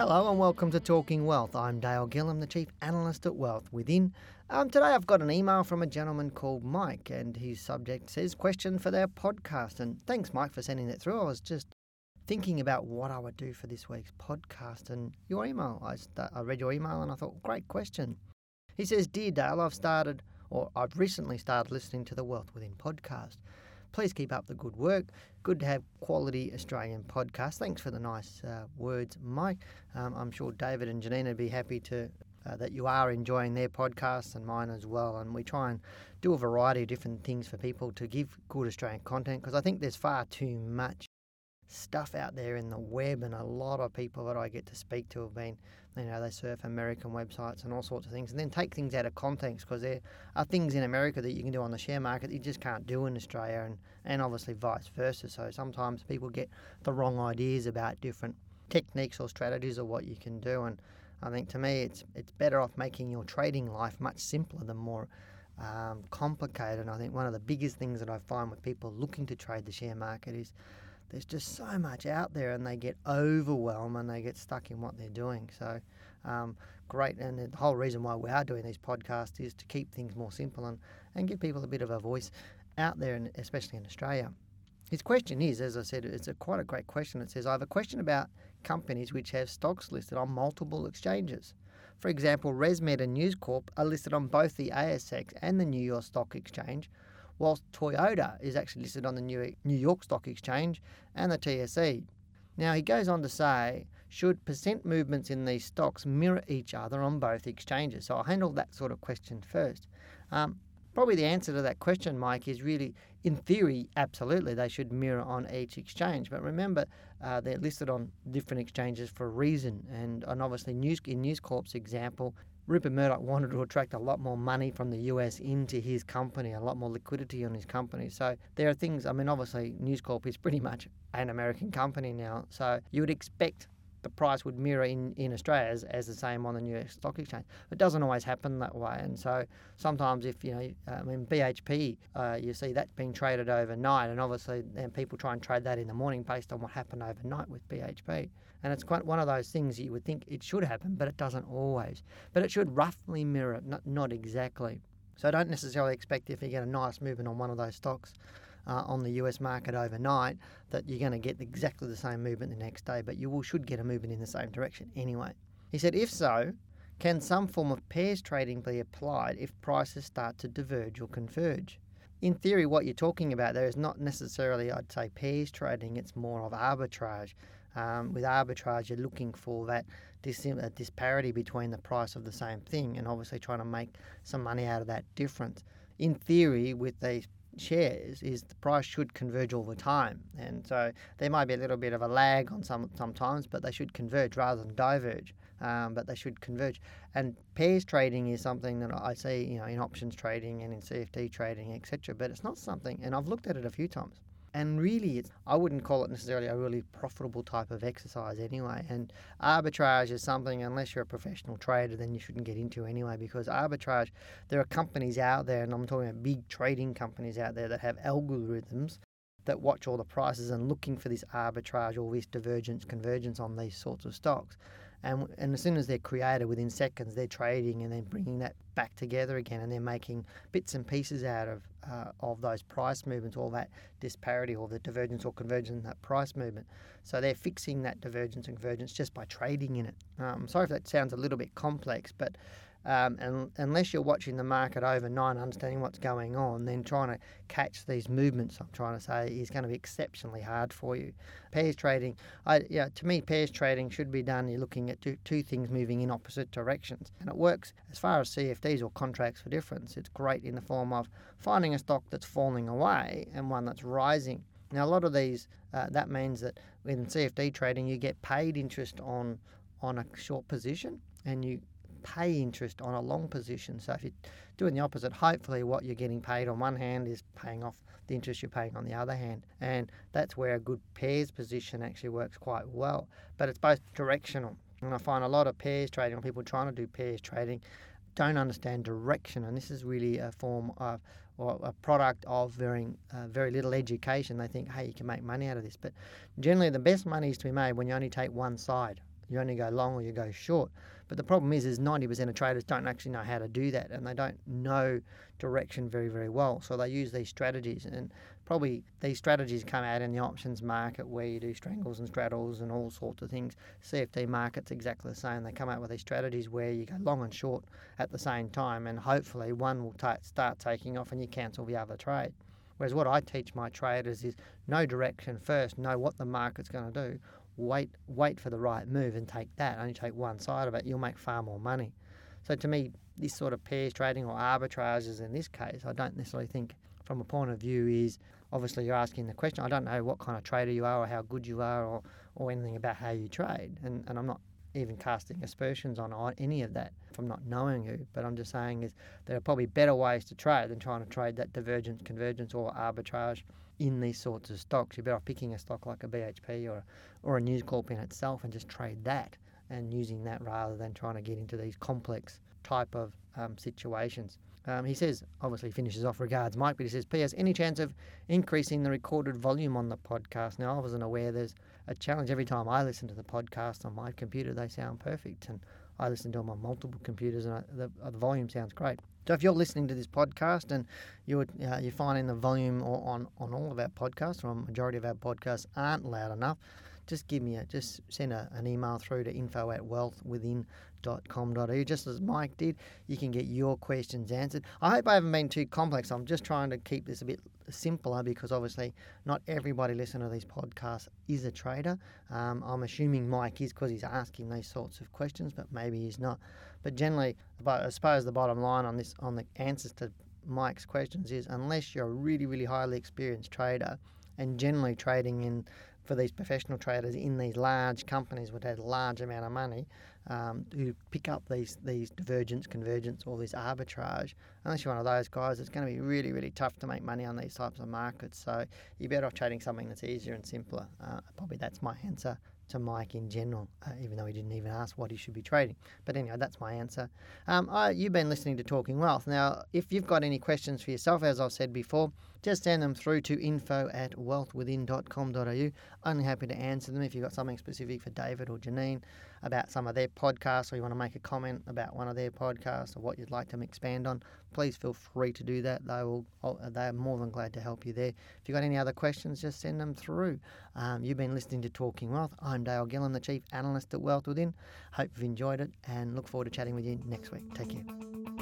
Hello and welcome to Talking Wealth. I'm Dale Gillham, the Chief Analyst at Wealth Within. Um, today I've got an email from a gentleman called Mike, and his subject says question for their podcast. And thanks, Mike, for sending that through. I was just thinking about what I would do for this week's podcast, and your email. I, st- I read your email and I thought, great question. He says, Dear Dale, I've started, or I've recently started listening to the Wealth Within podcast. Please keep up the good work. Good to have quality Australian podcasts. Thanks for the nice uh, words, Mike. Um, I'm sure David and Janina would be happy to uh, that you are enjoying their podcasts and mine as well. And we try and do a variety of different things for people to give good Australian content because I think there's far too much stuff out there in the web, and a lot of people that I get to speak to have been, you know, they surf American websites and all sorts of things, and then take things out of context because there are things in America that you can do on the share market that you just can't do in Australia, and, and obviously vice versa. So sometimes people get the wrong ideas about different techniques or strategies or what you can do, and I think to me it's it's better off making your trading life much simpler than more. Um, complicated. And I think one of the biggest things that I find with people looking to trade the share market is there's just so much out there and they get overwhelmed and they get stuck in what they're doing. So, um, great. And the whole reason why we are doing these podcasts is to keep things more simple and, and give people a bit of a voice out there, and especially in Australia. His question is, as I said, it's a quite a great question. It says, I have a question about companies which have stocks listed on multiple exchanges. For example, ResMed and News Corp are listed on both the ASX and the New York Stock Exchange, whilst Toyota is actually listed on the New York Stock Exchange and the TSE. Now, he goes on to say, should percent movements in these stocks mirror each other on both exchanges? So I'll handle that sort of question first. Um, probably the answer to that question, Mike, is really, in theory, absolutely, they should mirror on each exchange. But remember, uh, they're listed on different exchanges for a reason. And, and obviously, News, in News Corp's example, Rupert Murdoch wanted to attract a lot more money from the US into his company, a lot more liquidity on his company. So there are things, I mean, obviously, News Corp is pretty much an American company now. So you would expect the price would mirror in, in Australia as, as the same on the New York Stock Exchange. It doesn't always happen that way, and so sometimes if you know, I mean BHP, uh, you see that being traded overnight, and obviously then people try and trade that in the morning based on what happened overnight with BHP, and it's quite one of those things that you would think it should happen, but it doesn't always. But it should roughly mirror, not not exactly. So don't necessarily expect if you get a nice movement on one of those stocks uh, on the US market overnight that you're going to get exactly the same movement the next day, but you will, should get a movement in the same direction anyway. He said, if so, can some form of pairs trading be applied if prices start to diverge or converge? In theory, what you're talking about there is not necessarily, I'd say, pairs trading, it's more of arbitrage. Um, with arbitrage, you're looking for that dis- disparity between the price of the same thing and obviously trying to make some money out of that difference. In theory, with these shares is the price should converge all the time. And so there might be a little bit of a lag on some sometimes, but they should converge rather than diverge. Um, but they should converge. And pairs trading is something that I see, you know, in options trading and in CFD trading, etc. But it's not something, and I've looked at it a few times. And really, I wouldn't call it necessarily a really profitable type of exercise anyway. And arbitrage is something, unless you're a professional trader, then you shouldn't get into anyway, because arbitrage, there are companies out there, and I'm talking about big trading companies out there that have algorithms that watch all the prices and looking for this arbitrage or this divergence, convergence on these sorts of stocks. And, and as soon as they're created within seconds, they're trading and then bringing that back together again, and they're making bits and pieces out of uh, of those price movements, all that disparity, or the divergence or convergence in that price movement. So they're fixing that divergence and convergence just by trading in it. Um, sorry if that sounds a little bit complex, but um, and unless you're watching the market overnight, understanding what's going on, then trying to catch these movements, I'm trying to say, is going to be exceptionally hard for you. Pairs trading, I, to me, pairs trading should be done. You're looking at two, two things moving in opposite directions, and it works as far as CFDs or contracts for difference. It's great in the form of finding a stock that's falling away and one that's rising. Now, a lot of these, uh, that means that in CFD trading, you get paid interest on on a short position, and you pay interest on a long position. So if you're doing the opposite, hopefully what you're getting paid on one hand is paying off the interest you're paying on the other hand. And that's where a good pairs position actually works quite well. But it's both directional. And I find a lot of pairs trading, or people trying to do pairs trading, don't understand direction. And this is really a form of or a product of very, uh, very little education. They think, hey, you can make money out of this. But generally, the best money is to be made when you only take one side You only go long or you go short. But the problem is, is 90% of traders don't actually know how to do that, and they don't know direction very, very well. So they use these strategies, and probably these strategies come out in the options market where you do strangles and straddles and all sorts of things. CFD market's exactly the same. They come out with these strategies where you go long and short at the same time, and hopefully one will ta start taking off, and you cancel the other trade. Whereas what I teach my traders is know direction first, know what the market's going to do, wait wait for the right move and take that. Only take one side of it, you'll make far more money. So to me, this sort of pairs trading or arbitrages in this case, I don't necessarily think from a point of view is obviously you're asking the question. I don't know what kind of trader you are or how good you are or, or anything about how you trade. And, and I'm not even casting aspersions on any of that from not knowing you. But I'm just saying is there are probably better ways to trade than trying to trade that divergence, convergence, or arbitrage in these sorts of stocks. You're better off picking a stock like a BHP or or a News Corp in itself and just trade that and using that rather than trying to get into these complex type of um, situations. Um, he says, obviously finishes off regards Mike, but he says, P.S. Any chance of increasing the recorded volume on the podcast? Now, I wasn't aware there's a challenge every time I listen to the podcast on my computer, they sound perfect. And I listen to them on multiple computers, and I, the, uh, the volume sounds great. So if you're listening to this podcast and you're uh, you're finding the movie on on all of our podcasts, or a majority of our podcasts aren't loud enough, just give me a just send a, an email through to info at wealthwithin.com.au just as Mike did. You can get your questions answered. I hope I haven't been too complex. I'm just trying to keep this a bit simpler because obviously not everybody listening to these podcasts is a trader. Um, I'm assuming Mike is because he's asking these sorts of questions, but maybe he's not. But generally, I suppose the bottom line on this on the answers to Mike's questions is unless you're a really really highly experienced trader and generally trading in for these professional traders in these large companies with a large amount of money um, who pick up these these divergence, convergence, or this arbitrage. Unless you're one of those guys, it's going to be really, really tough to make money on these types of markets. So you're better off trading something that's easier and simpler. Uh, probably that's my answer to Mike in general, uh, even though he didn't even ask what he should be trading. But anyway, that's my answer. Um, I, you've been listening to Talking Wealth. Now, if you've got any questions for yourself, as I've said before, just send them through to info at wealthwithin.com.au. Only happy to answer them if you've got something specific for David or Janine about some of their podcasts or you want to make a comment about one of their podcasts or what you'd like them to expand on, please feel free to do that. They will. Oh, they're more than glad to help you there. If you've got any other questions, just send them through. Um, you've been listening to Talking Wealth. I'm Dale Gillham, the Chief Analyst at Wealth Within. Hope you've enjoyed it and look forward to chatting with you next week. Take care.